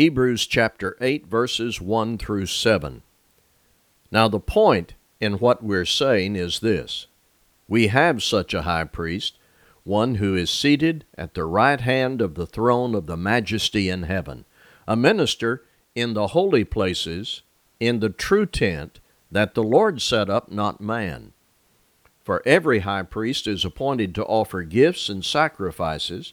Hebrews chapter 8, verses 1 through 7. Now, the point in what we're saying is this we have such a high priest, one who is seated at the right hand of the throne of the majesty in heaven, a minister in the holy places, in the true tent that the Lord set up, not man. For every high priest is appointed to offer gifts and sacrifices.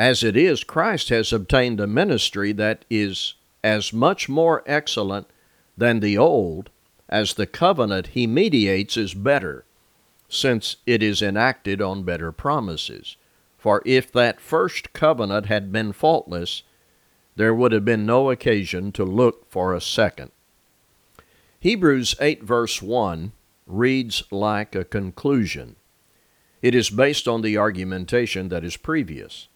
as it is, Christ has obtained a ministry that is as much more excellent than the old, as the covenant he mediates is better, since it is enacted on better promises. For if that first covenant had been faultless, there would have been no occasion to look for a second. Hebrews 8, verse 1 reads like a conclusion. It is based on the argumentation that is previous.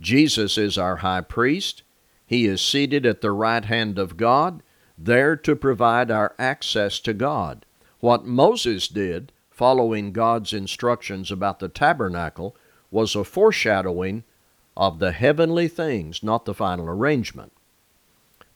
Jesus is our high priest. He is seated at the right hand of God, there to provide our access to God. What Moses did, following God's instructions about the tabernacle, was a foreshadowing of the heavenly things, not the final arrangement.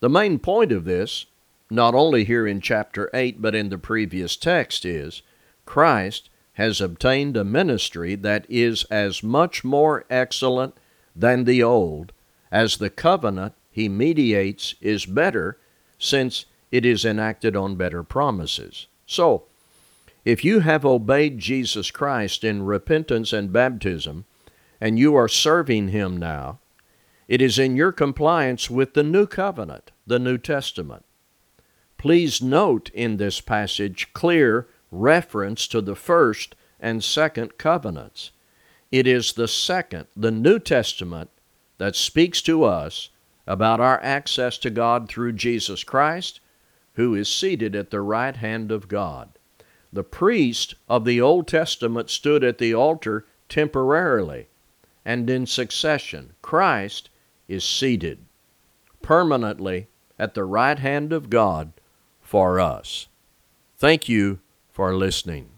The main point of this not only here in chapter 8, but in the previous text, is Christ has obtained a ministry that is as much more excellent than the old, as the covenant he mediates is better, since it is enacted on better promises. So, if you have obeyed Jesus Christ in repentance and baptism, and you are serving Him now, it is in your compliance with the new covenant, the New Testament. Please note in this passage clear reference to the first and second covenants. It is the second, the New Testament, that speaks to us about our access to God through Jesus Christ, who is seated at the right hand of God. The priest of the Old Testament stood at the altar temporarily and in succession. Christ is seated permanently at the right hand of God for us. Thank you for listening.